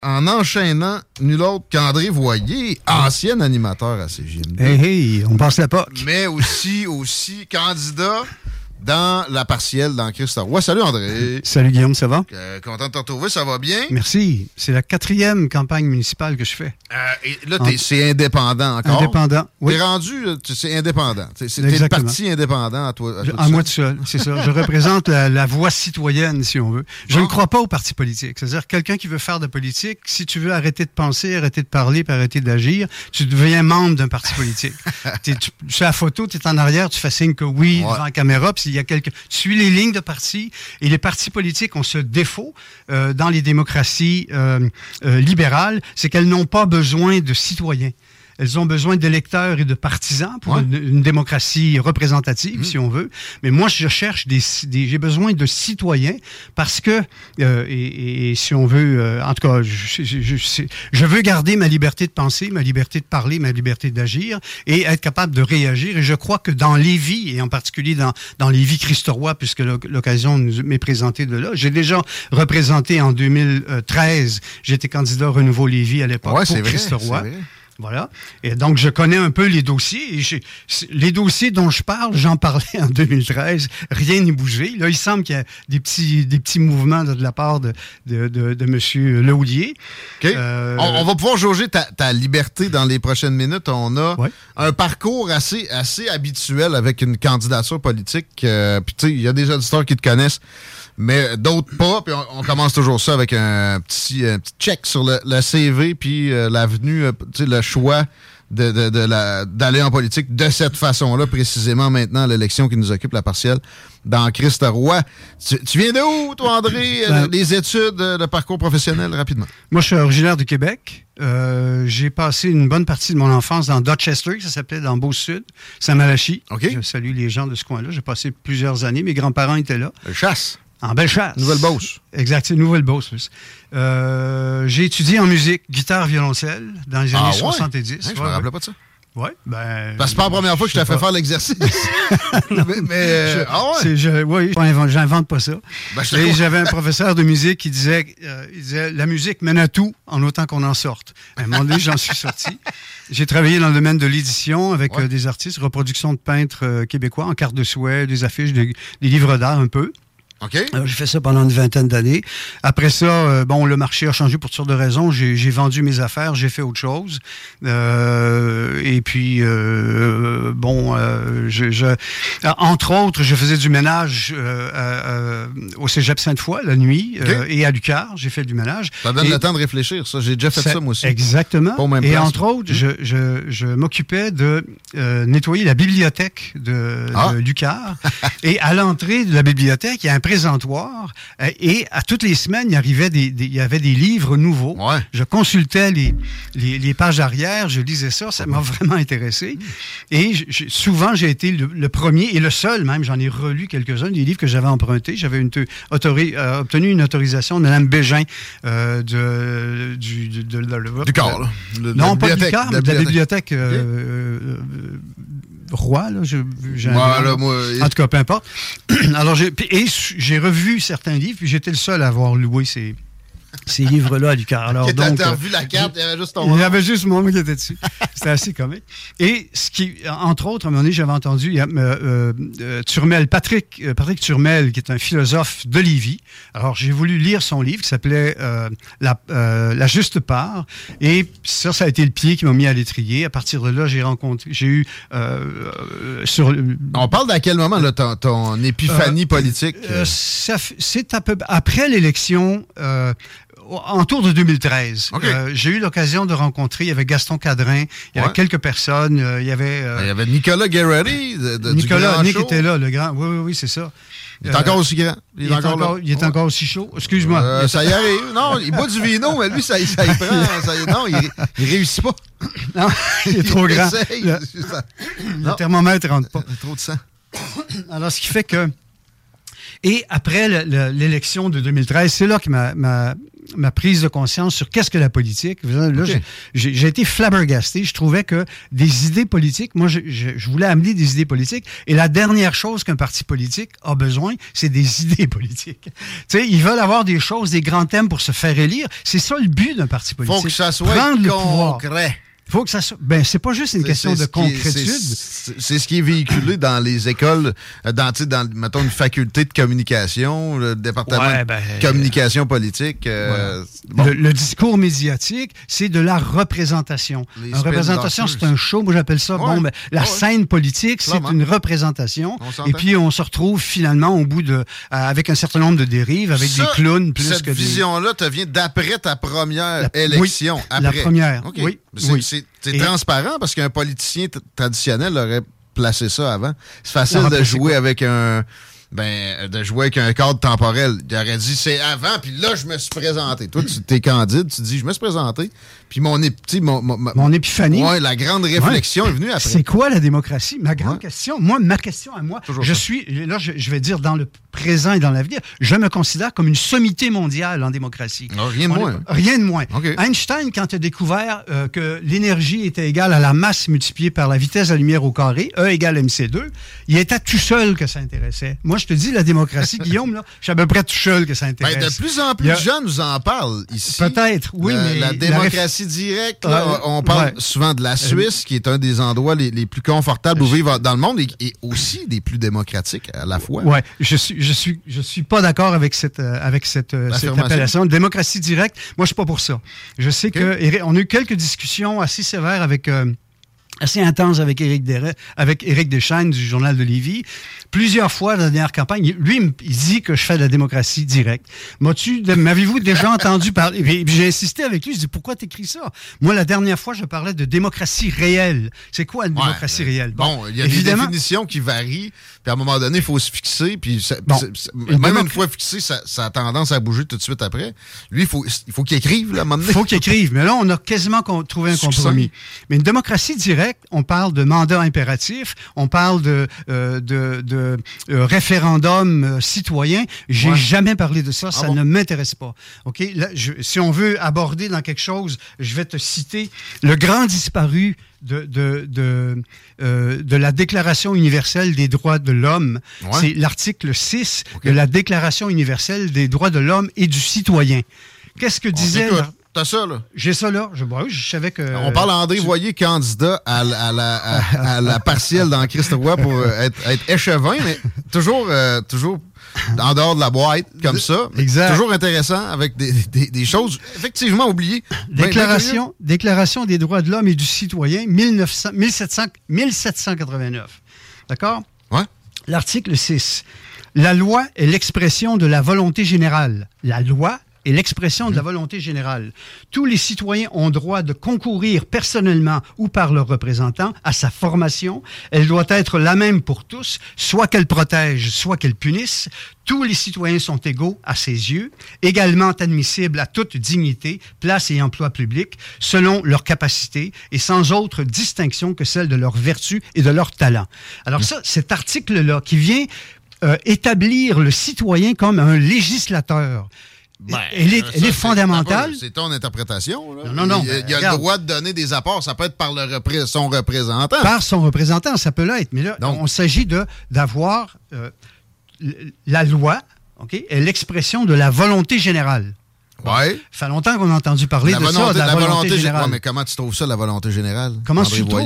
En enchaînant nul autre qu'André Voyer, ancien animateur à CGMD. Hey, hey, on passe l'époque. Mais aussi, aussi candidat dans la partielle dans Christ Roy. Salut André. Salut Guillaume, ça va? Euh, content de te retrouver, ça va bien? Merci. C'est la quatrième campagne municipale que je fais. Euh, et là, c'est indépendant encore? Indépendant, oui. T'es rendu, euh, tu- c'est indépendant. C'est- t'es le Exactement. parti indépendant à toi. à Je- moi tout seul, c'est ça. Je représente la, la voix citoyenne, si on veut. Je ne crois pas au parti politique. C'est-à-dire, quelqu'un qui veut faire de politique, si tu veux arrêter de penser, arrêter de parler, puis arrêter d'agir, tu deviens membre d'un parti politique. Tu, tu fais la photo, tu es en arrière, tu fais signe que oui, Ouais. devant la caméra, puis s'il y a quelqu'un... Suis les lignes de parti, et les partis politiques ont ce défaut euh, dans les démocraties euh, euh, libérales, c'est qu'elles n'ont pas besoin de citoyens. Elles ont besoin d'électeurs et de partisans pour Ouais. une, une démocratie représentative, si on veut. Mais moi, je cherche des, des- j'ai besoin de citoyens parce que, euh, et, et si on veut, euh, en tout cas, je, je- je- je veux garder ma liberté de penser, ma liberté de parler, ma liberté d'agir et être capable de réagir. Et je crois que dans Lévis, et en particulier dans, dans Lévis-Christoroy, puisque l'oc- l'occasion m'est présentée de là, j'ai déjà représenté en 2013, j'étais candidat au Renouveau Lévis à l'époque Ouais, pour c'est Voilà. Et donc, je connais un peu les dossiers. Et les dossiers dont je parle, j'en parlais en 2013. Rien n'est bougé. Là, il semble qu'il y a des petits, des petits mouvements de, de la part de, de, de, de M. Lehoulier. OK. Euh, on, on va pouvoir jauger ta, ta liberté dans les prochaines minutes. On a Ouais. un parcours assez, assez habituel avec une candidature politique. Euh, Puis, tu sais, il y a des auditeurs qui te connaissent, mais d'autres pas. Puis, on, on commence toujours ça avec un petit, un petit check sur le, le CV, puis euh, l'avenue, euh, tu sais, le choix de, de- d'aller en politique de cette façon-là, précisément maintenant, l'élection qui nous occupe, la partielle, dans Christ Roy. Tu, tu viens de où, toi, André? Euh, Ben- les études, euh, le parcours professionnel, rapidement. Moi, je suis originaire du Québec. Euh, j'ai passé une bonne partie de mon enfance dans Dorchester, ça s'appelait dans Beau-Sud, Saint-Malachie. OK. Je salue les gens de ce coin-là. J'ai passé plusieurs années. Mes grands-parents étaient là. Le chasse. En Bellechasse. Nouvelle-Beauce. Exact, c'est Nouvelle-Beauce. Euh, j'ai étudié en musique, guitare, violoncelle, dans les années Ah ouais? 70. Hein, je Ouais, me ouais. rappelais pas de ça. Ouais, ben. Parce que c'est pas la première fois que je t'ai fait faire l'exercice. mais, mais, euh, Je- ah ouais? je- oui, j'invente- pas ça. Ben, Et j'avais un professeur de musique qui disait, euh, il disait la musique mène à tout en autant qu'on en sorte. À un moment donné, j'en suis sorti. J'ai travaillé dans le domaine de l'édition avec Ouais. euh, des artistes, reproduction de peintres québécois en carte de souhait, des affiches, des, des livres d'art un peu. Alors, j'ai fait ça pendant une vingtaine d'années. Après ça, euh, bon, le marché a changé pour toutes sortes de raisons. J'ai j'ai vendu mes affaires, j'ai fait autre chose. Euh, et puis, euh, bon, euh, je, je- euh, entre autres, je faisais du ménage euh, euh, au Cégep Sainte-Foy la nuit euh, et à Lucar. J'ai fait du ménage. Ça donne Et- le temps de réfléchir, ça. J'ai déjà fait ça, moi aussi. Exactement. Pas aux mêmes Et entre autres, je, je, je m'occupais de euh, nettoyer la bibliothèque de, Ah. de Lucar. et à l'entrée de la bibliothèque, il y a un présentoir. euh, et à toutes les semaines, il, arrivait des, des- il y avait des livres nouveaux. Ouais. Je consultais les, les, les pages arrière, je lisais ça, ça m'a vraiment intéressé. Et souvent, j'ai été le, le premier et le seul, même, j'en ai relu quelques-uns des livres que j'avais empruntés. J'avais euh, obtenu une autorisation de Mme Bégin euh, de, du, de, de- de- Du corps, là. Non, pas du corps, de mais de la la bibliothèque Roi, là. Je, là, moi, en tout cas, peu importe. Alors, j'ai revu certains livres, puis j'étais le seul à avoir loué ces, ces livres-là du cœur. Alors, donc, as vu la carte, il y avait juste ton Il y avait juste mon nom qui était dessus. C'était assez comique. Et ce qui, entre autres, à un moment donné, j'avais entendu il y a, euh, euh, Turmel, Patrick, euh, Patrick Turmel, qui est un philosophe de Lévis. Alors, j'ai voulu lire son livre qui s'appelait la, la, juste part. Et ça, ça a été le pied qui m'a mis à l'étrier. À partir de là, j'ai rencontré, j'ai eu sur. On parle d'à quel moment, là, ton, ton épiphanie politique? c'est un peu après l'élection en tour de 2013. Euh, j'ai eu l'occasion de rencontrer, il y avait Gaston Cadrin, il y avait quelques personnes, euh, il y avait... Euh, il y avait Nicolas Guerreri de, Nicolas, Nick était là, le grand. Oui, oui, oui, c'est ça. Il est encore aussi grand. Il, est, encore, il est encore aussi chaud. Excuse-moi. ça y arrive. Non, il boit du vino, mais lui, ça, ça y prend. Ça, non, il, il réussit pas. Non, il est trop grand. le, le thermomètre rentre pas. Il trop de sang. Alors, ce qui fait que et après l'élection de 2013, c'est là que ma, ma, prise de conscience sur qu'est-ce que la politique. Là, j'ai été flabbergasté. Je trouvais que des idées politiques, moi, je, je, voulais amener des idées politiques. Et la dernière chose qu'un parti politique a besoin, c'est des idées politiques. Tu sais, ils veulent avoir des choses, des grands thèmes pour se faire élire. C'est ça le but d'un parti politique. Faut que ça soit concret faut que ça Ben, c'est pas juste une question de concrétude. C'est ce qui est véhiculé dans les écoles, euh, dans, dans mettons, une faculté de communication, le département de ben, communication politique. Euh, le, discours médiatique, c'est de la représentation. La représentation, c'est un show. Moi, j'appelle ça. Bon, ben, la scène politique, c'est une représentation. Et puis, on se retrouve finalement au bout de, euh, avec un certain nombre de dérives, avec des clowns plus cette que Cette vision-là te vient d'après ta première élection. après. La première. Oui. oui. C'est transparent parce qu'un politicien traditionnel aurait placé ça avant. C'est facile de jouer avec un ben, de jouer avec un cadre temporel. Il aurait dit c'est avant, puis là, je me suis présenté. Toi, tu t'es candide, tu dis je me suis présenté, puis mon, mon, mon, mon épiphanie. Ouais, la grande réflexion est venue après. C'est quoi la démocratie? Ma grande question, moi, ma question à moi, je suis, là, je, vais dire dans le présent et dans l'avenir, je me considère comme une sommité mondiale en démocratie. rien de moins. rien de moins. Einstein, quand il a découvert euh, que l'énergie était égale à la masse multipliée par la vitesse de la lumière au carré, E égale mc2, il était tout seul que ça intéressait. Moi, je te dis, la démocratie, Guillaume, là, je suis à peu près tout seul que ça ben, intéresse. de plus en plus de jeunes nous en parlent ici. Peut-être, oui, la, mais... La démocratie directe, on parle souvent de la Suisse, qui est un des endroits les, plus confortables où vivre dans le monde et, aussi des plus démocratiques à la fois. Oui, je suis, je suis, je suis pas d'accord avec cette, euh, avec cette, euh, cette appellation. Démocratie directe, moi, je suis pas pour ça. Je sais que on a eu quelques discussions assez sévères avec... Euh, assez intense avec Éric, avec Éric Deschaines du Journal de Lévis. Plusieurs fois dans la dernière campagne, lui, il dit que je fais de la démocratie directe. M'avez-vous déjà entendu parler? J'ai insisté avec lui, je dis, pourquoi t'écris ça? Moi, la dernière fois, je parlais de démocratie réelle. C'est quoi une démocratie réelle? Bon, il y a des définitions qui varient, puis à un moment donné, il faut se fixer, puis même une fois fixé, ça, a tendance à bouger tout de suite après. Lui, il faut qu'il faut écrive, là, Il faut qu'il écrive, mais là, on a quasiment trouvé un compromis. Mais une démocratie directe, on parle de mandat impératif, on parle de, euh, de, euh, référendum euh, citoyen. J'ai jamais parlé de ça, ah ça ne m'intéresse pas. Ok, si on veut aborder dans quelque chose, je vais te citer le grand disparu de, de, de, la Déclaration universelle des droits de l'homme. C'est l'article 6 de la Déclaration universelle des droits de l'homme et du citoyen. Qu'est-ce que disait... T'as ça, là? J'ai ça, là. Je, je savais que... On parle André Voyer, candidat à, la, partielle dans Christ pour euh, être, échevin, mais toujours, euh, toujours en dehors de la boîte, comme ça. Exact. Toujours intéressant, avec des, choses effectivement oubliées. Déclaration, Déclaration des droits de l'homme et du citoyen, 1900, 1700, 1789. D'accord? Ouais. L'article 6. La loi est l'expression de la volonté générale. La loi et l'expression de la volonté générale. Tous les citoyens ont droit de concourir personnellement ou par leurs représentants à sa formation. Elle doit être la même pour tous, soit qu'elle protège, soit qu'elle punisse. Tous les citoyens sont égaux à ses yeux, également admissibles à toute dignité, place et emploi public, selon leur capacité et sans autre distinction que celle de leur vertu et de leur talent. Alors ça, cet article-là qui vient euh, établir le citoyen comme un législateur, ben, elle est, fondamentale. C'est ton interprétation. Là. Non, non, Il, y a, le droit de donner des apports. Ça peut être par le son représentant. Par son représentant, ça peut l'être. Mais là, Donc, on s'agit d'avoir euh, la loi, OK, est l'expression de la volonté générale. Ouais. Ça fait longtemps qu'on a entendu parler de ça, de la, volonté, générale. mais comment tu trouves ça, la volonté générale? Comment tu trouves?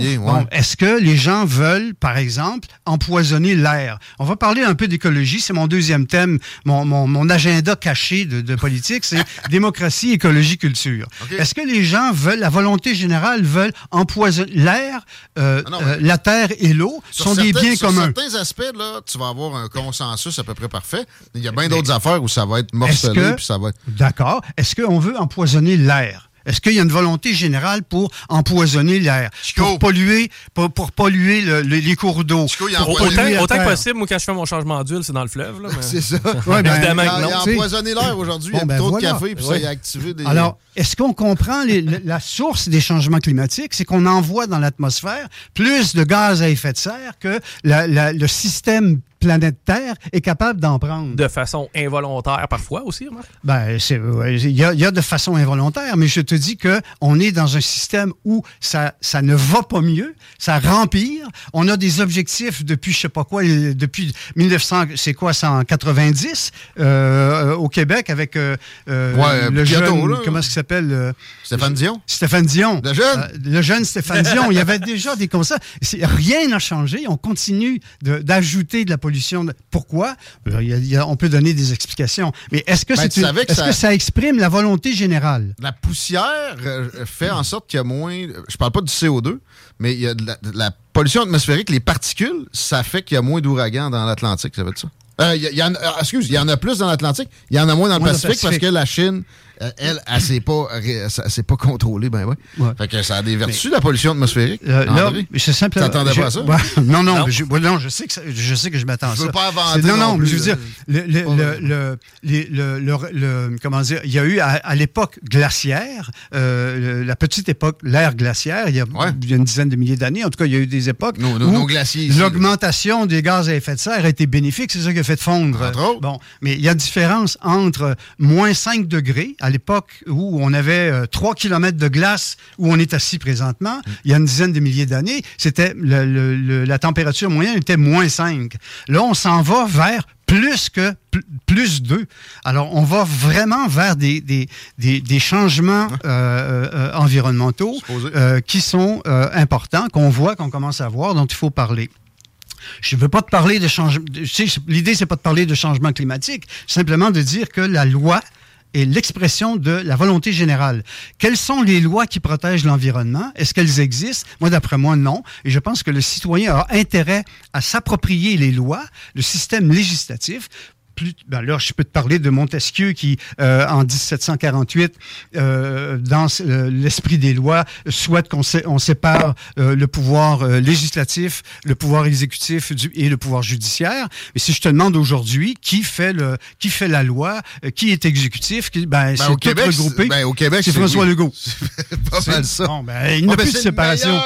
Est-ce que les gens veulent, par exemple, empoisonner l'air? On va parler un peu d'écologie. C'est mon deuxième thème, mon, mon, mon agenda caché de, de politique, c'est démocratie, écologie, culture. Est-ce que les gens veulent, la volonté générale veulent empoisonner l'air, euh, ah euh, la terre et l'eau? Sont des biens communs? Sur certains aspects, là, tu vas avoir un consensus à peu près parfait. Il y a bien d'autres affaires où ça va être morcelé, puis ça va être... D'accord. Est-ce qu'on veut empoisonner l'air? Est-ce qu'il y a une volonté générale pour empoisonner l'air, pour polluer, pour, polluer les cours d'eau? Autant, autant que possible, moi, quand je fais mon changement d'huile, c'est dans le fleuve. C'est ça. Ouais, ben, il, a, il, a, empoisonné l'air aujourd'hui. il y a ben trop de café, puis ça a activé des... Alors, est-ce qu'on comprend la source des changements climatiques? C'est qu'on envoie dans l'atmosphère plus de gaz à effet de serre que le système planète Terre est capable d'en prendre. De façon involontaire parfois aussi, Marc? Ben, il y, a, de façon involontaire, mais je te dis que on est dans un système où ça, ça ne va pas mieux, ça rempire. On a des objectifs depuis, je sais pas quoi, depuis 1900, c'est quoi, 190 euh, au Québec avec euh, euh, le jeune, comment ça s'appelle? Stéphane Dion? Stéphane Dion. Le jeune? le jeune Stéphane Dion. Il y avait déjà des ça. Rien n'a changé. On continue d'ajouter de la politique pourquoi? Euh, on peut donner des explications. Mais est-ce que, ben, est que ça exprime la volonté générale? La poussière euh, fait en sorte qu'il y a moins. Je parle pas du CO2, mais il y a de la, pollution atmosphérique, les particules, ça fait qu'il y a moins d'ouragans dans l'Atlantique, ça veut dire ça? Euh, y y en, excuse, il y en a plus dans l'Atlantique, il y en a moins dans le Pacifique, parce que la Chine euh, elle, elle, s'est pas, pas contrôlée, ben ouais. Fait que ça a des vertus, la pollution atmosphérique. Euh, là, c'est. T'attendais pas à ça? non, non, non? Je, non, je sais que, je sais que je m'attends à ça. Je veux pas inventer. Non, non, je veux dire, le, le, comment dire, il y a eu à, l'époque glaciaire, euh, la petite époque, l'ère glaciaire, il y, a, il y, a, une dizaine de milliers d'années, en tout cas, il y a eu des époques où l'augmentation des gaz à effet de serre a été bénéfique, c'est ça qui a fait fondre. Bon, mais il y a une différence entre moins 5 degrés à l'époque où on avait 3 euh, km de glace où on est assis présentement, il y a une dizaine de milliers d'années, c'était la température moyenne était moins 5. Là, on s'en va vers plus que plus 2. Alors, on va vraiment vers des, des, changements euh, euh, environnementaux qui sont importants, qu'on voit, qu'on commence à voir, dont il faut parler. Je ne veux pas te parler de changement. L'idée, c'est pas de parler de changement climatique, simplement de dire que la loi est l'expression de la volonté générale. Quelles sont les lois qui protègent l'environnement? Est-ce qu'elles existent? Moi, d'après moi, non. Et je pense que le citoyen a intérêt à s'approprier les lois, le système législatif, plus, ben là, je peux te parler de Montesquieu qui, euh, en 1748, euh, dans euh, l'esprit des lois, souhaite qu'on on sépare euh, le pouvoir euh, législatif, le pouvoir exécutif du, et le pouvoir judiciaire. Mais si je te demande aujourd'hui qui fait le, qui fait la loi, qui est exécutif, qui, ben, ben c'est tout regroupé. Ben, au Québec, c'est François Legault. pas mal ça. Bon, ben, il n'y a plus de séparation.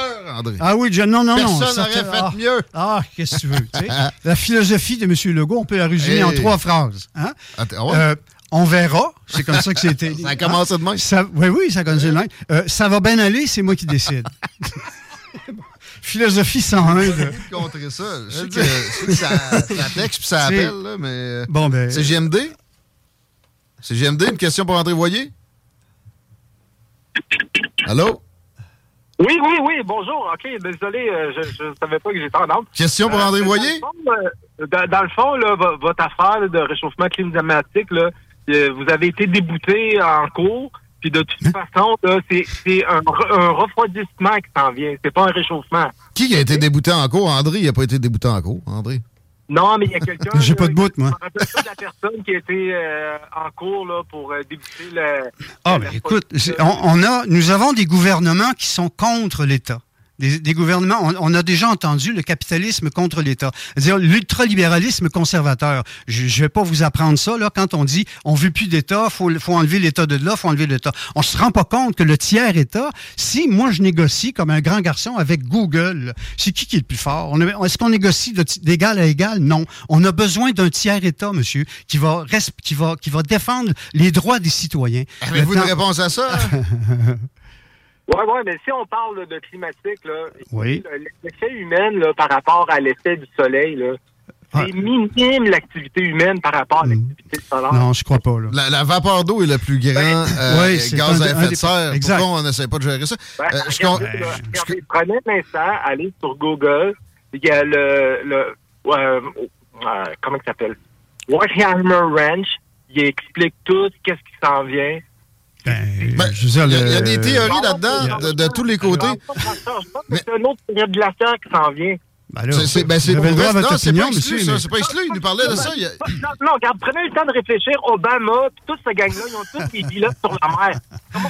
Ah oui, je, non, non, non. Personne n'aurait fait ah, mieux. Ah, qu'est-ce que tu veux? la philosophie de M. Legault, on peut la résumer en trois phrases. Hein? Ah, euh, on verra. C'est comme ça que c'était. ça a commencé de même? Ça, oui, oui, ça a commencé de même. Euh, ça va bien aller, c'est moi qui décide. Philosophie 101. De... contrer ça. Je sais que, je sais ça, ça texte puis ça appelle, là, mais. Euh, bon, ben. C'est GMD? C'est GMD, une question pour André Voyer? Allô? Oui, oui, oui, bonjour. OK, désolé, euh, je ne savais pas que j'étais en ordre. Question pour André Voyer? Euh, dans, le fond, là, votre affaire de réchauffement climatique, là, euh, vous avez été débouté en cours, puis de toute hein? façon, c'est un, un, refroidissement qui s'en vient. C'est pas un réchauffement. Qui a été débouté en cours? André, il n'a pas été débouté en cours, André. Non, mais il y a quelqu'un. J'ai pas de bout, moi. Je me la personne qui était euh, en cours là, pour euh, débuter le. Ah, mais écoute, on, a, nous avons des gouvernements qui sont contre l'État des, gouvernements. On, a déjà entendu le capitalisme contre l'État, c'est-à-dire l'ultralibéralisme conservateur. Je ne vais pas vous apprendre ça là quand on dit on veut plus d'État, faut faut enlever l'État de là, faut enlever l'État. On se rend pas compte que le tiers État, si moi je négocie comme un grand garçon avec Google, c'est qui qui est le plus fort? Est-ce qu'on négocie d'égal à égal? Non. On a besoin d'un tiers État, monsieur, qui va qui va qui va défendre les droits des citoyens. Avez-vous une réponse à ça? Oui, oui, mais si on parle de climatique, là, l'effet humain là, par rapport à l'effet du soleil, là, c'est minime l'activité humaine par rapport à Mm. l'activité solaire. Non, je crois pas. Là. La, la vapeur d'eau est le plus grand euh, Oui, c'est gaz à effet de serre. exact. Pourquoi on n'essaie pas de gérer ça? Ben, Euh, je regardez, con- là, je- regardez, prenez un instant, allez sur Google. Il y a le, le euh, euh, comment il s'appelle? Warhammer Ranch. Il explique tout, qu'est-ce qui s'en vient. Ben, Ben, je veux dire, Il y, a- il y a des théories là-dedans de, de tous les côtés. Je Mais- C'est un autre période glaciaire qui s'en vient. Ben là, C'est- ben, le droit à non, votre c'est opinion, pas exclu, monsieur. ça. mais- C'est pas exclu. Il nous parlait de ça. il Non, non, regarde, prenez le temps de réfléchir. Obama, puis toute cette gang-là, ils ont tous des pilotes sur la mer. Comment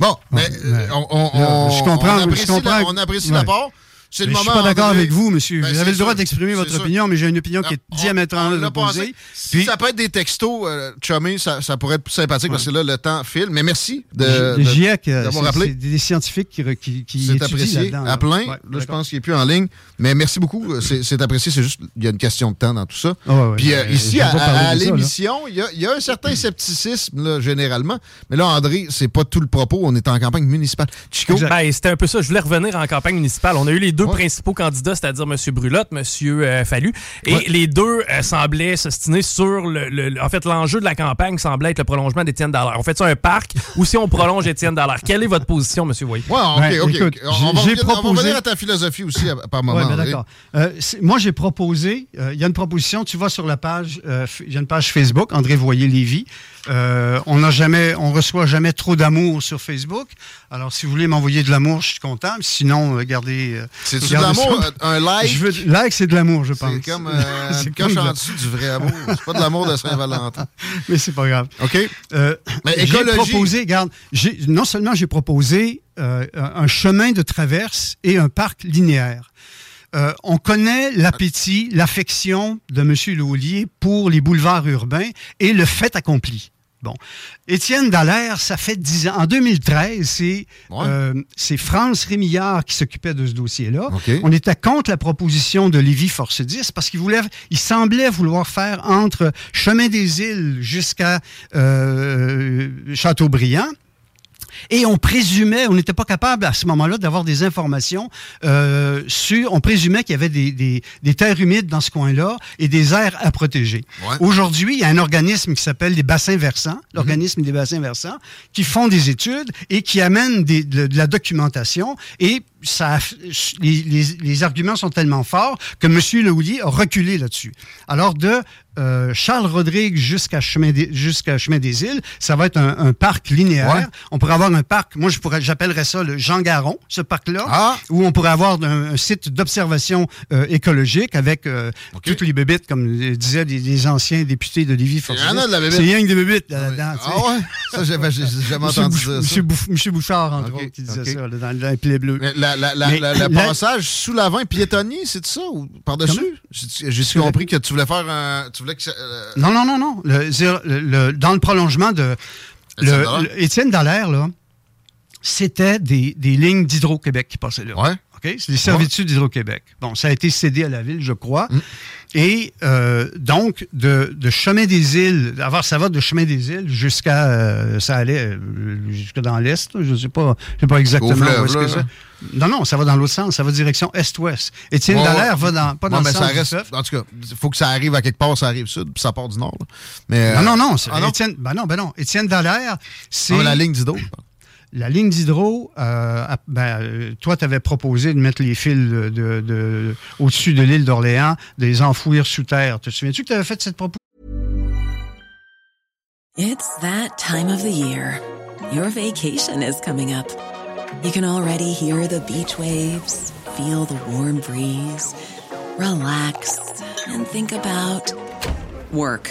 Bon, mais euh, on, on- on- je comprends, on je apprécie, comprends. la- on apprécie Ouais. l'apport. C'est le Mais je moment. suis pas d'accord avec vous, monsieur. Ben, vous avez le droit d'exprimer votre sûr. opinion, mais j'ai une opinion qui est diamétralement opposée. Si Puis- ça peut être des textos, euh, chummy, ça, ça pourrait être plus sympathique parce que là, le temps file. Mais merci de, Le GIEC, euh, d'avoir c'est rappelé. c'est des scientifiques qui, qui, qui C'est étudient apprécié à plein. Ouais, là, je pense qu'il n'est plus en ligne. Mais merci beaucoup. C'est c'est apprécié. C'est juste il y a une question de temps dans tout ça. Ah ouais. Puis euh, Euh, ici, à, l'émission, il y a, il y a un certain scepticisme, là, généralement. Mais là, André, c'est pas tout le propos. On est en campagne municipale. Chico? Ben, c'était un peu ça. Je voulais revenir en campagne municipale. On a eu les deux Ouais. principaux candidats, c'est-à-dire M. Brulotte, M. euh, Fallu. Et Ouais. les deux euh, semblaient s'ostiner sur le, En fait, l'enjeu de la campagne semblait être le prolongement d'Étienne Dallaire. On fait ça un parc ou si on prolonge Étienne Dallaire? Quelle est votre position, M. Voyer? Ouais, ok, Ben, ok. écoute, on, va revenir, proposé- à ta philosophie aussi à- par moment. Oui, ben d'accord. Euh, moi, j'ai proposé, euh, il y a une proposition, tu vas sur la page, euh, il y a une page Facebook, André Voyer-Lévy. Euh, on n'a jamais, on reçoit jamais trop d'amour sur Facebook. Alors, si vous voulez m'envoyer de l'amour, je suis content. Sinon, gardez. euh, C'est-tu de l'amour? Un like? Je veux, like, c'est de l'amour, je pense. C'est comme euh, C'est une comme coche de en dessous du vrai amour. C'est pas de l'amour de Saint-Valentin. Mais c'est pas grave. OK? Euh, Mais j'ai proposé, regarde, non seulement j'ai proposé euh, un un chemin de traverse et un parc linéaire. Euh, on connaît l'appétit, l'affection de M. Laulier pour les boulevards urbains et le fait accompli. Bon. Étienne Dallaire, ça fait dix ans. En 2013, c'est Ouais. euh, France Rémillard qui s'occupait de ce dossier-là. On était contre la proposition de Lévis Force 10 parce qu'il voulait, il semblait vouloir faire entre Chemin des Îles jusqu'à euh, Châteaubriand. Et on présumait, on n'était pas capable à ce moment-là d'avoir des informations euh, sur, on présumait qu'il y avait des, des- des terres humides dans ce coin-là et des aires à protéger. Ouais. Aujourd'hui, il y a un organisme qui s'appelle les bassins versants, l'organisme des bassins versants, qui font des études et qui amènent des- de, de la documentation et ça, les, les- les arguments sont tellement forts que M. Lehouillier a reculé là-dessus. Alors, de euh, Charles Rodrigue jusqu'à Chemin, des- jusqu'à Chemin des Îles, ça va être un, un parc linéaire. Ouais. On pourrait avoir un parc, moi je pourrais, j'appellerais ça le Jean Garon, ce parc-là, Ah! où on pourrait avoir un, un site d'observation euh, écologique avec euh, OK. toutes les bébites, comme disaient les, les anciens députés de Lévis. Il y en a de la bébite. C'est rien que des bébites là-dedans. sais. Ah ouais? Ça, j'ai jamais entendu ça. Monsieur Bouchard, entre OK, autres, qui disait OK. ça, là, dans, dans les bleus. Mais la, la, la, le passage sous l'avant piétonnier, c'est ça? Ou par-dessus? J'ai compris que tu voulais faire un. Tu voulais que euh, Non, non, non, non. Le- dans le prolongement de. Étienne Dallaire? le- Étienne Dallaire, là, c'était des, des lignes d'Hydro-Québec qui passaient là. Ouais. OK? C'est des servitudes d'Hydro-Québec. Bon, ça a été cédé à la ville, je crois. Mm. Et euh, donc, de, de Chemin des Îles, alors ça va de Chemin des Îles jusqu'à. euh, ça allait euh, jusque dans l'Est, je ne sais pas, je sais pas exactement Au où est-ce que c'est. Non, non, ça va dans l'autre sens, ça va direction Est-Ouest. Étienne Ouais, Dallaire ouais. va dans, pas dans Bon, le mais sens ça du reste. En tout cas, il faut que ça arrive à quelque part, ça arrive sud, puis ça part du nord. là. Mais, Non, euh, non, non, c'est ah non? Étienne. Ben non, ben non. Étienne Dallaire, c'est Ah, la ligne d'Ido. La ligne d'hydro. euh, ben, euh, toi, tu proposé de mettre les fils de, de- de- au-dessus de l'île d'Orléans, de les enfouir sous terre. Te souviens-tu que tu avais fait cette proposition? It's that time of the year. Your vacation is coming up. You can already hear the beach waves, feel the warm breeze, relax, and think about work.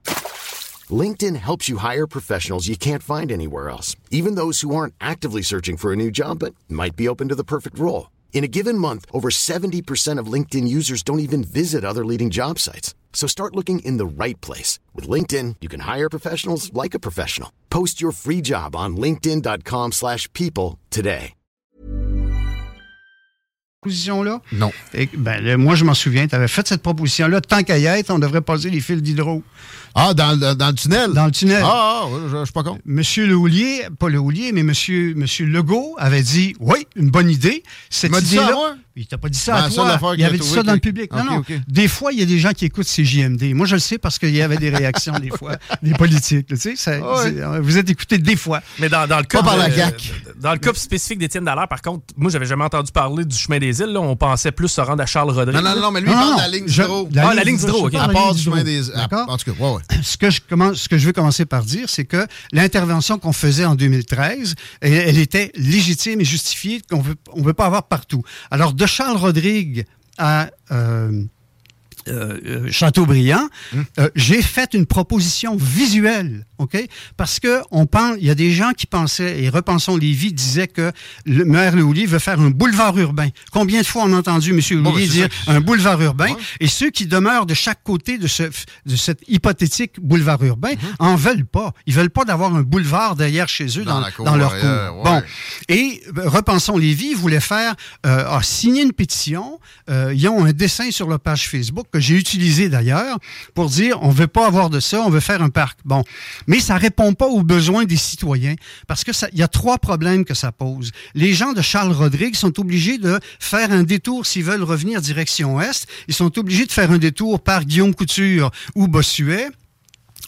LinkedIn helps you hire professionals you can't find anywhere else, even those who aren't actively searching for a new job but might be open to the perfect role. In a given month, over 70% of LinkedIn users don't even visit other leading job sites. So start looking in the right place. With LinkedIn, you can hire professionals like a professional. Post your free job on linkedin.com/people slash people today. Position-là. Non. Et, ben, là, moi, je m'en souviens, tu avais fait cette proposition-là. Tant qu'à y être, on devrait passer les fils d'hydro Ah, dans, le- dans le tunnel? dans le tunnel. Ah, ah, je je suis pas con. Monsieur Le Houlier, pas Le Houlier, mais Monsieur, Monsieur Legault avait dit Oui, une bonne idée. Cette Il m'a dit ça à idée-là- moi? Il t'a pas dit ça Ben, à toi. affaire Il avait dit ça dans le public. Non, non. Des fois, il y a des gens qui écoutent CJMD. Moi, je le sais parce qu'il y avait des réactions des fois, des politiques. Tu sais, ça- Ah Ouais. c'est- vous êtes écoutés des fois. Mais dans, dans le cas Pas par la de- CAQ. Dans le cas spécifique d'Étienne Dallaire, par contre, moi, j'avais jamais entendu parler du chemin des îles. Là. On pensait plus se rendre à Charles Rodrigue. Non, non, non, mais lui, il Non, parle non, de la ligne d'hydro. Ah, la ligne d'hydro, ok. À parle de la part ligne du chemin des... à- D'accord? En tout cas, ouais, ouais. Ce que, je veux commencer par dire, c'est que l'intervention qu'on faisait en 2013, elle, était légitime et justifiée, qu'on on veut pas avoir partout. Alors, de Charles Rodrigue à euh, euh, euh, Chateaubriand, euh, j'ai fait une proposition visuelle, ok? Parce que on pense, il y a des gens qui pensaient et repensons Lévis disaient que le maire veut faire un boulevard urbain. Combien de fois on a entendu M. Bon, Lehoulier ben, dire ça un boulevard urbain? Ouais. et ceux qui demeurent de chaque côté de ce de cet hypothétique boulevard urbain Mhm. en veulent pas. Ils veulent pas d'avoir un boulevard derrière chez eux Dans dans, la cour, dans leur cour. ouais. Bon, et repensons Lévis voulait faire euh, a signé une pétition. Euh, ils ont un dessin sur leur page Facebook que j'ai utilisé d'ailleurs pour dire on veut pas avoir de ça, on veut faire un parc. Bon, mais ça répond pas aux besoins des citoyens parce que il y a trois problèmes que ça pose. Les gens de Charles Rodrigue sont obligés de faire un détour s'ils veulent revenir direction ouest. Ils sont obligés de faire un détour par Guillaume Couture ou Bossuet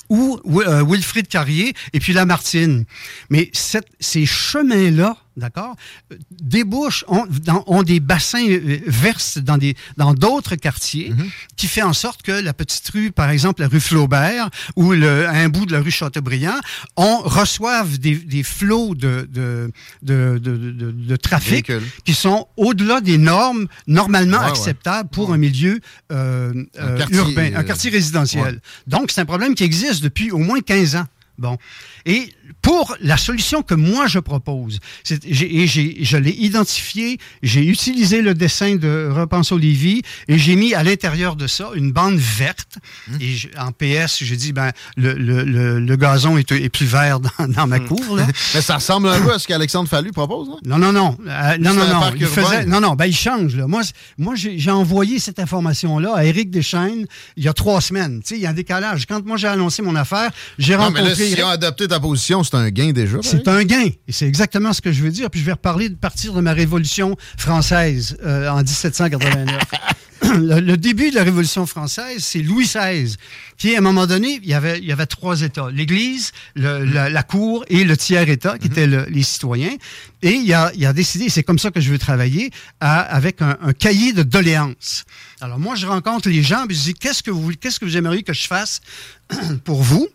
ou euh, Wilfrid Carrier et puis Lamartine. Mais ces chemins-là, d'accord, euh, débouchent, ont, dans- ont des bassins, euh, versent dans des dans d'autres quartiers, qui fait en sorte que la petite rue, par exemple la rue Flaubert ou le, un bout de la rue Chateaubriand, on reçoivent des, des flots de, de, de, de, de- de trafic qui sont au-delà des normes normalement Ouais, ouais. acceptables pour un milieu euh, Un euh, quartier, urbain, un quartier résidentiel. Donc, c'est un problème qui existe depuis au moins 15 ans. Bon. Et pour la solution que moi je propose, et j'ai- je l'ai identifié, j'ai utilisé le dessin de Repense Olivier et j'ai mis à l'intérieur de ça une bande verte. Hum. Et je- en PS, j'ai dit, ben, le, le- le- le gazon est, est plus vert dans, dans ma cour. Là. Mais ça ressemble un peu à ce qu'Alexandre Fallu propose, hein? Non, non, non. Euh, non, non, non. Il faisait, non, non. Ben, il change. Là. Moi, moi j'ai envoyé cette information-là à Éric Deschaines il y a trois semaines. Tu sais, il y a un décalage. Quand moi, j'ai annoncé mon affaire, j'ai Non, mais là, rencontré... si Éric. on a adopté ta position, c'est un gain déjà. C'est un gain. Et c'est exactement ce que je veux dire. Puis je vais reparler de partir de ma révolution française euh, en 1789. le, le début de la Révolution française, c'est Louis XVI, qui, à un moment donné, il y avait, il y avait trois États. L'Église, la, la Cour et le tiers-État, qui étaient le- les citoyens. Et il a, il a décidé, et c'est comme ça que je veux travailler, à- avec un, un cahier de doléances. Alors moi, je rencontre les gens, puis je dis, qu'est-ce que vous, qu'est-ce que vous aimeriez que je fasse pour vous?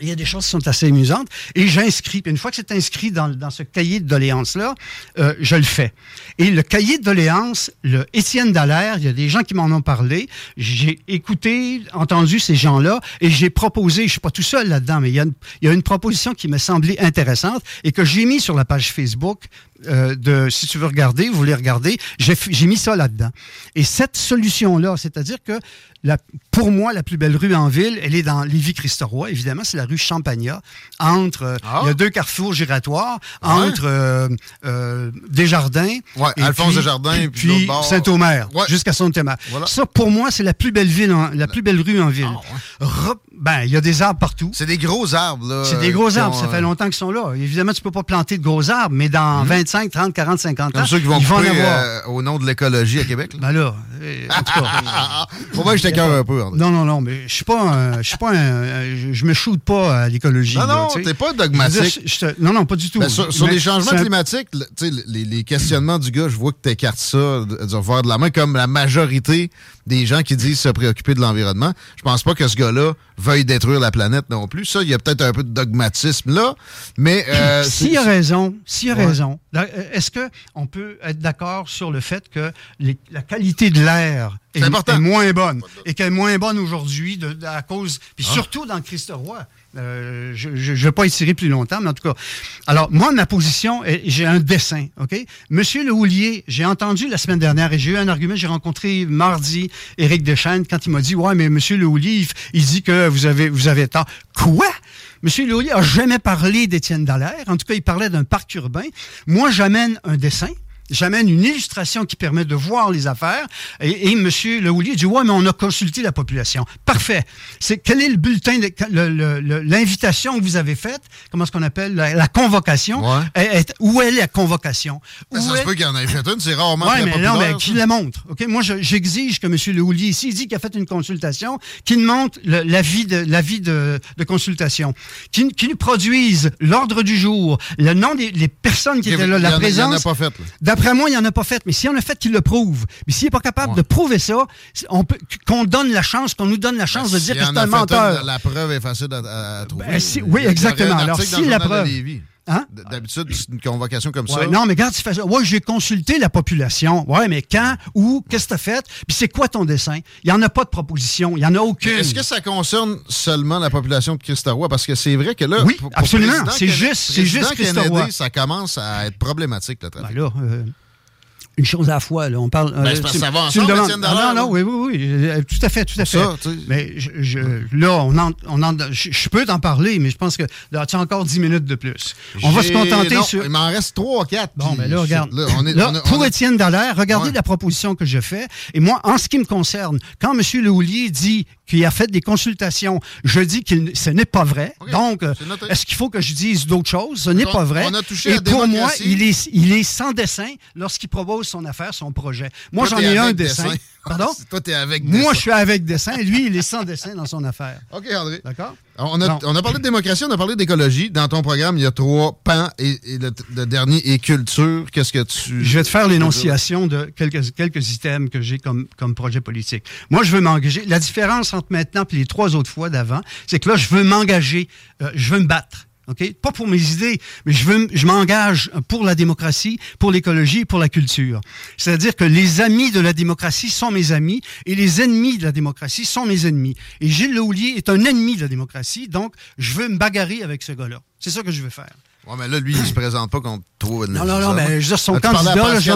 Il y a des choses qui sont assez amusantes. Et j'inscris. Une fois que c'est inscrit dans, dans ce cahier de doléances-là, euh, je le fais. Et le cahier de doléances, le Étienne Dallaire, il y a des gens qui m'en ont parlé. J'ai écouté, entendu ces gens-là et j'ai proposé, je suis pas tout seul là-dedans, mais il y, a une, il y a une proposition qui m'a semblé intéressante et que j'ai mis sur la page Facebook euh, de, si tu veux regarder, vous voulez regarder, j'ai mis ça là-dedans. Et cette solution-là, c'est-à-dire que la, pour moi, la plus belle rue en ville, elle est dans Lévis-Christoroy. Évidemment, c'est la rue Champagnat. Entre, euh, Ah. il y a deux carrefours giratoires entre euh, Desjardins, Ouais, et Alphonse puis- Desjardins, puis, puis. Saint-Omer, Ouais. jusqu'à Saint-Omer. Voilà. Ça, pour moi, c'est la plus belle ville, en- la plus belle rue en ville. Re- ben, il y a des arbres partout. C'est des gros arbres, là. C'est des gros arbres, ont, ça fait euh, longtemps qu'ils sont là. Évidemment, tu peux pas planter de gros arbres, mais dans 25, 30, 40, 50 ans, Comme ceux qui vont ils vont en couper avoir. euh, au nom de l'écologie à Québec. là. Ben là, euh, en tout cas. Pour moi, je t'écœure un peu. Non, non, non, mais je suis pas, un- je suis pas, un- je, me shoot pas à l'écologie. Non, non, t'es pas dire, dogmatique. non, non, pas du tout. Ben, sur sur Mais les changements climatiques, le- tu sais, les, les questionnements du gars, je vois que tu écartes ça de- du revers de la main, comme la majorité des gens qui disent se préoccuper de l'environnement. Je pense pas que ce gars-là veuille détruire la planète non plus. Ça, il y a peut-être un peu de dogmatisme là, mais... euh, S'il a raison, s'il a Ouais. raison, euh, est-ce que on peut être d'accord sur le fait que les- la qualité de l'air est, moins bonne. Et qu'elle est moins bonne aujourd'hui à cause. Puis Ah. surtout dans le Christ-Roi? Euh, je ne vais pas étirer plus longtemps, mais en tout cas. Alors, moi, ma position, j'ai un dessin, OK? Monsieur Le Houlier, j'ai entendu la semaine dernière et j'ai eu un argument. J'ai rencontré mardi Éric Deschênes quand il m'a dit Ouais, mais Monsieur Le Houlier, il, il dit que vous avez, vous avez tort. Quoi? Monsieur Le Houlier a jamais parlé d'Étienne Dallaire. En tout cas, il parlait d'un parc urbain. Moi, j'amène un dessin. J'amène une illustration qui permet de voir les affaires. Et, et M. Le Houlier dit Ouais, mais on a consulté la population. Parfait. C'est quel est le bulletin, le- le- le- l'invitation que vous avez faite? Comment est-ce qu'on appelle la, la convocation? Ouais. Est- est- Où est la convocation? Où Ça est- se peut qu'il y en ait fait une, c'est rarement oui, très mais non, mais qui la montre. OK? Moi, je- j'exige que M. Le Houlier, s'il dit qu'il a fait une consultation, qu'il montre l'avis de, l'avis de, de consultation, qu'il nous produise l'ordre du jour, le nom des les personnes qui Il étaient en là, la il en a- il y en a présence. pas fait, là. D'après moi, il n'y en a pas fait. Mais s'il y en a fait, qu'il le prouve. Mais s'il n'est pas capable Ouais. de prouver ça, c'est- on peut, qu'on donne la chance, qu'on nous donne la chance de S'il dire que c'est un menteur. une, la preuve est facile à, à trouver. Ben, si- oui, exactement. Alors, si la preuve-. Hein? D'habitude, c'est une convocation comme Ouais, ça? non, mais regarde, tu fais ça. Ouais, j'ai consulté la population. Ouais, mais quand, où, qu'est-ce que tu as fait? Puis c'est quoi ton dessin? Il n'y en a pas de proposition. Il n'y en a aucune. Est-ce que ça concerne seulement la population de Christ-Roi? Parce que c'est vrai que là, Oui, pour- pour absolument. C'est juste- c'est juste. Kennedy, ça commence à être problématique, le trafic. Ben là, euh, une chose à la fois, là. On parle. Ben, parce que ça va tu me ensemble, Ah, Non, non, oui, oui, oui. euh, Tout à fait, tout à fait. ça, tu. Mais je, je- là, on en, on en- je, je peux t'en parler, mais je pense que là, tu as encore 10 minutes de plus? On va se contenter non, sur. Il m'en reste 3 4. Bon, mais là, regarde. Là, on est, Là, on a- pour on Étienne Dallaire, regardez Ouais. la proposition que je fais. Et moi, en ce qui me concerne, quand M. Lehoulier dit qu'il a fait des consultations, je dis que ce n'est pas vrai. Donc, euh, est-ce qu'il faut que je dise d'autres choses? Ce n'est pas vrai. on a touché Et pour moi, il est, il est sans dessin lorsqu'il propose son affaire, son projet. Moi, j'en ai un dessin. Pardon? Toi, t'es avec Moi, dessin. je suis avec dessin. Lui, il est sans dessin dans son affaire. OK, André. D'accord? On a, on a parlé de démocratie, on a parlé d'écologie. Dans ton programme, il y a trois pans et, et le, le dernier est culture. Qu'est-ce que tu. Je vais te faire l'énonciation de quelques, quelques items que j'ai comme, comme projet politique. Moi, je veux m'engager. La différence entre maintenant et les trois autres fois d'avant, c'est que là, je veux m'engager, euh, je veux me battre. OK? Pas pour mes idées, mais je veux, je m'engage pour la démocratie, pour l'écologie pour la culture. C'est-à-dire que les amis de la démocratie sont mes amis et les ennemis de la démocratie sont mes ennemis. Et Gilles Lehoulier est un ennemi de la démocratie, donc je veux me bagarrer avec ce gars-là. C'est ça que je veux faire. Ouais, mais là, lui, il se présente pas contre toi. Non, non, non, mais je veux dire, son à candidat, là, je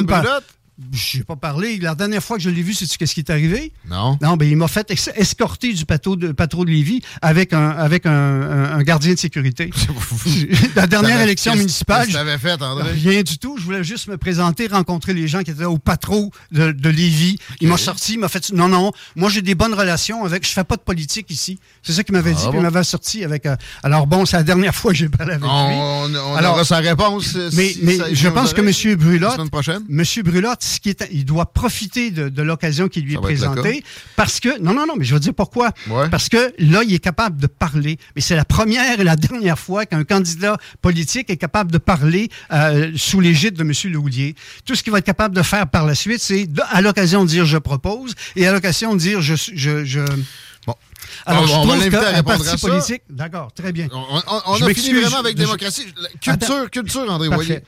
Je n'ai pas parlé. La dernière fois que je l'ai vu, sais-tu qu'est-ce qui est arrivé? Non. Non, ben il m'a fait escorter du patro de, patro de Lévis avec un, avec un, un- un gardien de sécurité. La dernière élection municipale, que t'avais fait, André? Rien du tout. Je voulais juste me présenter, rencontrer les gens qui étaient au patro de, de Lévis. Il m'a sorti, il m'a fait non, non, moi j'ai des bonnes relations avec. Je fais pas de politique ici. C'est ça qu'il m'avait dit. Ah puis bon? il m'avait sorti avec. euh, alors bon, c'est la dernière fois que j'ai parlé avec lui. On, on Alors- aura sa réponse. euh, Mais, si mais je pense que. M. La Brulotte, semaine prochaine? Monsieur Brulotte, ce qui est, il doit profiter de, de l'occasion qui lui Ça est présentée. Parce que, non, non, non, mais je vais dire pourquoi? Ouais. Parce que là, il est capable de parler. Mais c'est la première et la dernière fois qu'un candidat politique est capable de parler euh, sous l'égide de M. Lehoulier. Tout ce qu'il va être capable de faire par la suite, c'est à l'occasion de dire je propose et à l'occasion de dire je. je, je... Bon. Alors, On- je on va l'inviter à répondre parti à ça. politique. D'accord, très bien. On, on- a fini vraiment avec je- démocratie. Culture, culture, André Parfait. Voyer.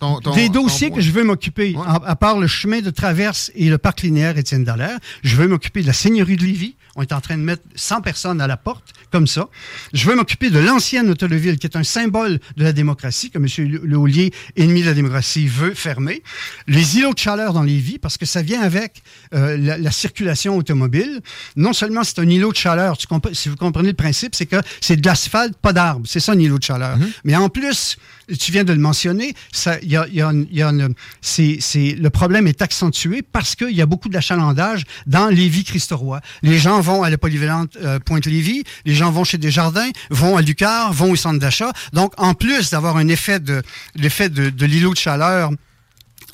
Ton- ton- des dossiers que je veux m'occuper, Ouais. à, à part le chemin de traverse et le parc linéaire Étienne Dallaire, je veux m'occuper de la seigneurie de Lévis. On est en train de mettre 100 personnes à la porte, comme ça. Je veux m'occuper de l'ancienne hôtel de ville, qui est un symbole de la démocratie, que M. Lehoulier, ennemi de la démocratie, veut fermer. Les îlots de chaleur dans Lévis, parce que ça vient avec euh, la, la circulation automobile. Non seulement c'est un îlot de chaleur, tu si vous comprenez le principe, c'est que c'est de l'asphalte, pas d'arbres. C'est ça un îlot de chaleur. Mais en plus, tu viens de le mentionner, ça, il y a, il y a une- il y a une- c'est, c'est- le problème est accentué parce qu'il y a beaucoup d'achalandage dans Lévis-Christ-Roi. Les gens vont à la polyvalente euh, Pointe-Lévis, les gens vont chez Desjardins, vont à Lucar, vont au centre d'achat. Donc, en plus d'avoir un effet de, l'effet de, l'îlot de chaleur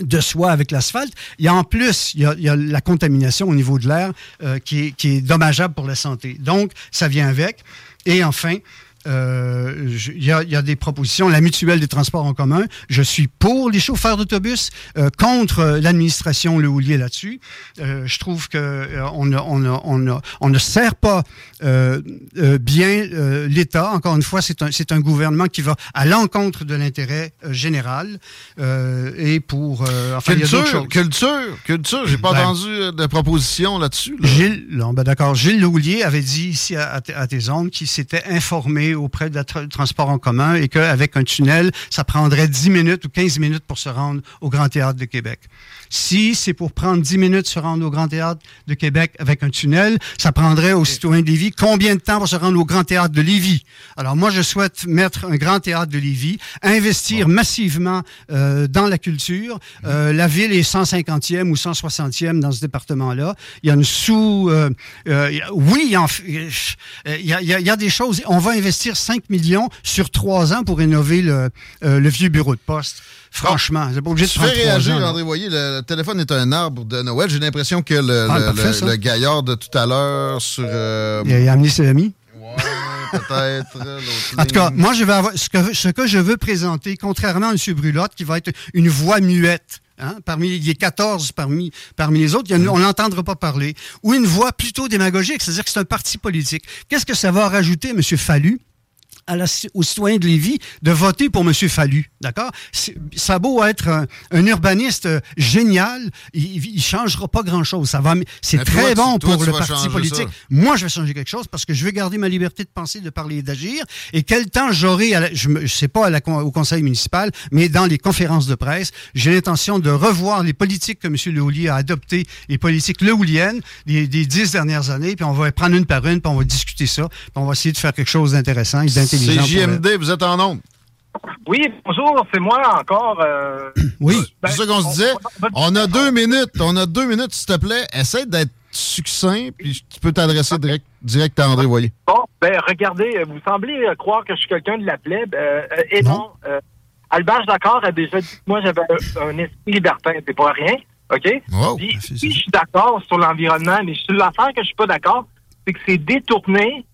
de soi avec l'asphalte. Il y a en plus, il y a, la contamination au niveau de l'air euh, qui, qui est dommageable pour la santé. Donc, ça vient avec. Et enfin, euh, il y, a, il y a des propositions. La mutuelle des transports en commun, je suis pour les chauffeurs d'autobus, euh, contre l'administration Le Houlier là-dessus. Euh, je trouve que euh, on, ne- on, on, sert pas bien l'État. Encore une fois, c'est un, gouvernement qui va à l'encontre de l'intérêt général et pour... enfin, il y a d'autres Culture, choses. culture, culture. J'ai pas Ben. entendu de proposition là-dessus. là. Gilles, ben d'accord. Gilles Laulier avait dit ici à, à tes ondes qu'il s'était informé auprès de la tra- transport en commun et qu'avec un tunnel, ça prendrait 10 minutes ou 15 minutes pour se rendre au Grand Théâtre de Québec. Si c'est pour prendre 10 minutes se rendre au Grand Théâtre de Québec avec un tunnel, ça prendrait aux citoyens de Lévis combien de temps pour se rendre au Grand Théâtre de Lévis? Alors moi, je souhaite mettre un Grand Théâtre de Lévis, investir massivement euh, dans la culture. Euh, la ville est 150e ou 160e dans ce département-là. Il y a une sous... euh, oui, il y, en f- il y a, il y a- il y a des choses. On va investir 5 millions sur 3 ans pour rénover le, euh, le vieux bureau de poste. Franchement, c'est pas obligé de prendre fais 3 réagir, ans. André Voyer. Le, le téléphone est un arbre de Noël. J'ai l'impression que le, Ah, le- parfait, gaillard de tout à l'heure sur. euh, Il a, amené ses amis. ouais, peut-être. En tout cas, moi, je vais avoir, ce, que, ce que je veux présenter, contrairement à M. Brulotte, qui va être une voix muette, hein, parmi, il y a 14 parmi, parmi les autres, il y a une- on n'entendra pas parler, ou une voix plutôt démagogique, c'est-à-dire que c'est un parti politique. Qu'est-ce que ça va rajouter, M. Fallu? À la, aux citoyens de Lévis de voter pour M. Fallu, d'accord? Ça a beau être un, un urbaniste euh, génial, il, il changera pas grand-chose. Ça va, c'est toi, très tu- bon toi, pour le parti politique. ça. Moi, je vais changer quelque chose parce que je veux garder ma liberté de penser, de parler et d'agir. Et quel temps j'aurai, je ne sais pas à la con- au conseil municipal, mais dans les conférences de presse, j'ai l'intention de revoir les politiques que M. Lehoulier a adoptées, les politiques lehouliennes des, des dix dernières années, puis on va prendre une par une, puis on va discuter ça, puis on va essayer de faire quelque chose d'intéressant et C'est JMD, vous êtes en onde. Oui, bonjour, c'est moi encore. euh, Oui. ben, C'est ça qu'on se disait. on- On a deux minutes. On a deux minutes, s'il te plaît. Essaie d'être succinct, puis tu peux t'adresser direct, direct à André Voyer. Bon, ben regardez, vous semblez euh, croire que je suis quelqu'un de la plèbe. euh, et Non. non. euh, Albert D'accord a déjà dit que moi j'avais un, esprit libertin, c'est pas rien, OK? Wow. Puis, je suis d'accord sur l'environnement, mais sur l'affaire que je suis pas d'accord, c'est que c'est détourné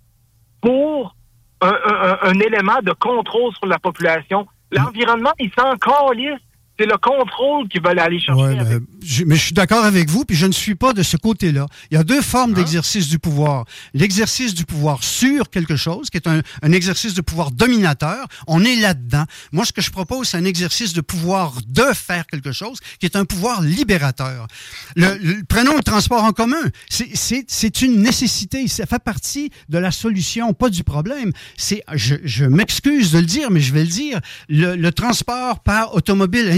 pour un, un- un- élément de contrôle sur la population. L'environnement, il s'en calisse. C'est le contrôle qu'ils veulent aller chercher. Ouais, avec. mais, je, mais je suis d'accord avec vous, puis je ne suis pas de ce côté-là. Il y a deux formes d'exercice du pouvoir. L'exercice du pouvoir sur quelque chose, qui est un, un exercice de pouvoir dominateur. On est là-dedans. Moi, ce que je propose, c'est un exercice de pouvoir de faire quelque chose, qui est un pouvoir libérateur. Le, le- prenons le transport en commun. C'est- une nécessité. Ça fait partie de la solution, pas du problème. C'est, je, je m'excuse de le dire, mais je vais le dire. Le, le transport par automobile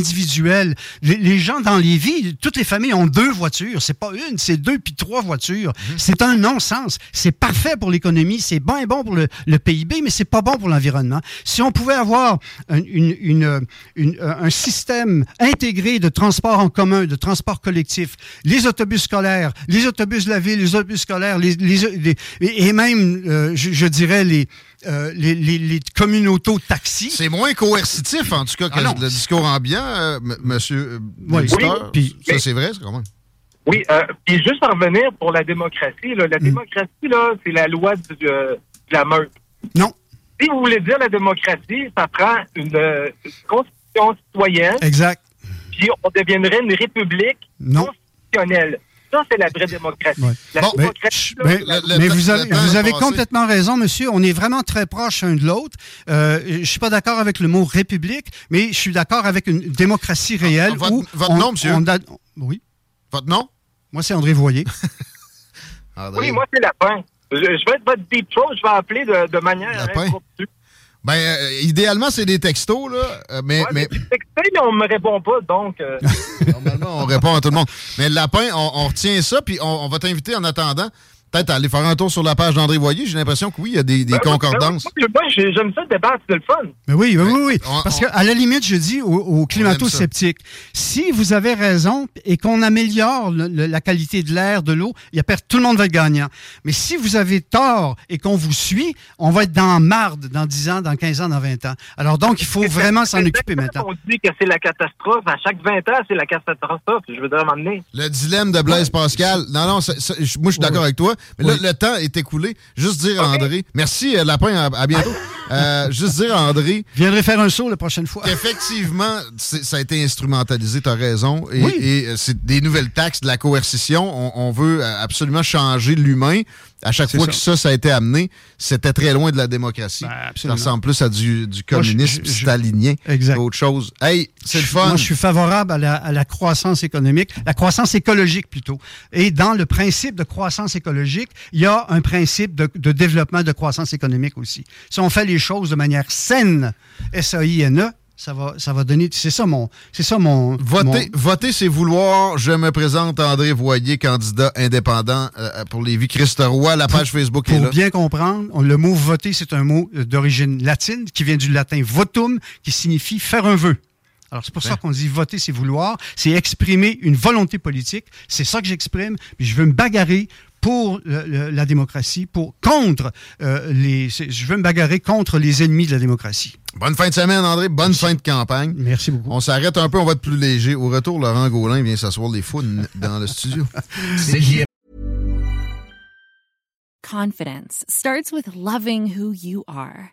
Les, les gens dans les villes, toutes les familles ont deux voitures. C'est pas une, c'est deux puis trois voitures. C'est un non-sens. C'est parfait pour l'économie, c'est bien bon pour le, le PIB, mais c'est pas bon pour l'environnement. Si on pouvait avoir un, une, une, une- un système intégré de transport en commun, de transport collectif, les autobus scolaires, les autobus de la ville, les autobus scolaires, les, les- les- et et même, euh, je, je dirais, les, euh, les, les, taxis. C'est moins coercitif, en tout cas, que Ah le discours ambiant, euh, m- monsieur euh, Oui. Oui, Ça, c'est vrai, c'est quand même. Oui, euh, puis juste à revenir pour la démocratie, là, la Mm. démocratie, là, c'est la loi du, euh, de la meute. Non, Si vous voulez dire la démocratie, ça prend une, une constitution citoyenne, exact. puis on deviendrait une république Non. constitutionnelle. Ça, c'est la vraie démocratie. Ouais. La Bon, Mais, là, vous avez, vous complètement raison, monsieur. On est vraiment très proches l'un de l'autre. Euh, je suis pas d'accord avec le mot république, mais je suis d'accord avec une démocratie réelle. Ah, votre- où votre on- nom, monsieur? on a- oui. Votre nom? Moi, c'est André Voyer. André. oui, moi, c'est Lapin. Je, je vais être votre deep throat, je vais appeler de, de manière Lapin? Ben, euh, idéalement, c'est des textos, là. euh, mais, Ouais, mais on me répond pas, donc... euh, normalement, on répond à tout le monde. Mais le lapin, on, on retient ça, puis on, on va t'inviter en attendant. Peut-être aller faire un tour sur la page d'André Voyer. J'ai l'impression que oui, il y a des, des ben, concordances. Moi, j'ai- j'aime ça débattre, c'est le fun. Mais oui, oui, oui, on- Parce on- que à la limite, je dis aux, aux climato-sceptiques, si vous avez raison et qu'on améliore le- le- la qualité de l'air, de l'eau, il y a tout le monde va être gagnant. Mais si vous avez tort et qu'on vous suit, on va être dans marde dans 10 ans, dans 15 ans, dans 20 ans. Alors donc, il faut vraiment s'en occuper maintenant. On dit que c'est la catastrophe. À chaque 20 ans, c'est la catastrophe. Je veux dire, m'emmener. Le dilemme de Blaise Pascal. Non, non, ça- ça- je- moi, je suis d'accord avec toi. Mais là, le temps est écoulé. Juste dire à André, merci, euh, Lapin, à- à bientôt. Euh, juste dire, André. Je viendrai faire un saut la prochaine fois. Effectivement, ça a été instrumentalisé, tu as raison. Et, et euh, c'est des nouvelles taxes, de la coercition. On, on veut euh, absolument changer l'humain. À chaque fois ça. que ça, ça a été amené, c'était très loin de la démocratie. Ben, ça absolument. ressemble plus à du, du Moi, je- communisme je- je- stalinien Exact. qu'autre chose. Hey, c'est le fun. Moi, je suis favorable à la, à la croissance économique, la croissance écologique plutôt. Et dans le principe de croissance écologique, il y a un principe de, de développement de croissance économique aussi. Si on fait les choses de manière saine, S-A-I-N-E, ça va, ça va donner. C'est ça mon. C'est ça mon. Voter, mon- voter c'est vouloir. Je me présente André Voyer, candidat indépendant euh, pour les vies Christ Roy. La page Facebook est Pour là. bien comprendre, on- le mot voter, c'est un mot euh, d'origine latine qui vient du latin votum, qui signifie faire un vœu. Alors, c'est pour ça qu'on dit voter, c'est vouloir, c'est exprimer une volonté politique. C'est ça que j'exprime. Puis je veux me bagarrer pour le- le- la démocratie, pour contre euh, les. Je veux me bagarrer contre les ennemis de la démocratie. Bonne fin de semaine, André. Bonne fin de campagne. Merci beaucoup. On s'arrête un peu, on va être plus léger. Au retour, Laurent Gaulin vient s'asseoir les founes dans le studio. Confidence starts with loving who you are.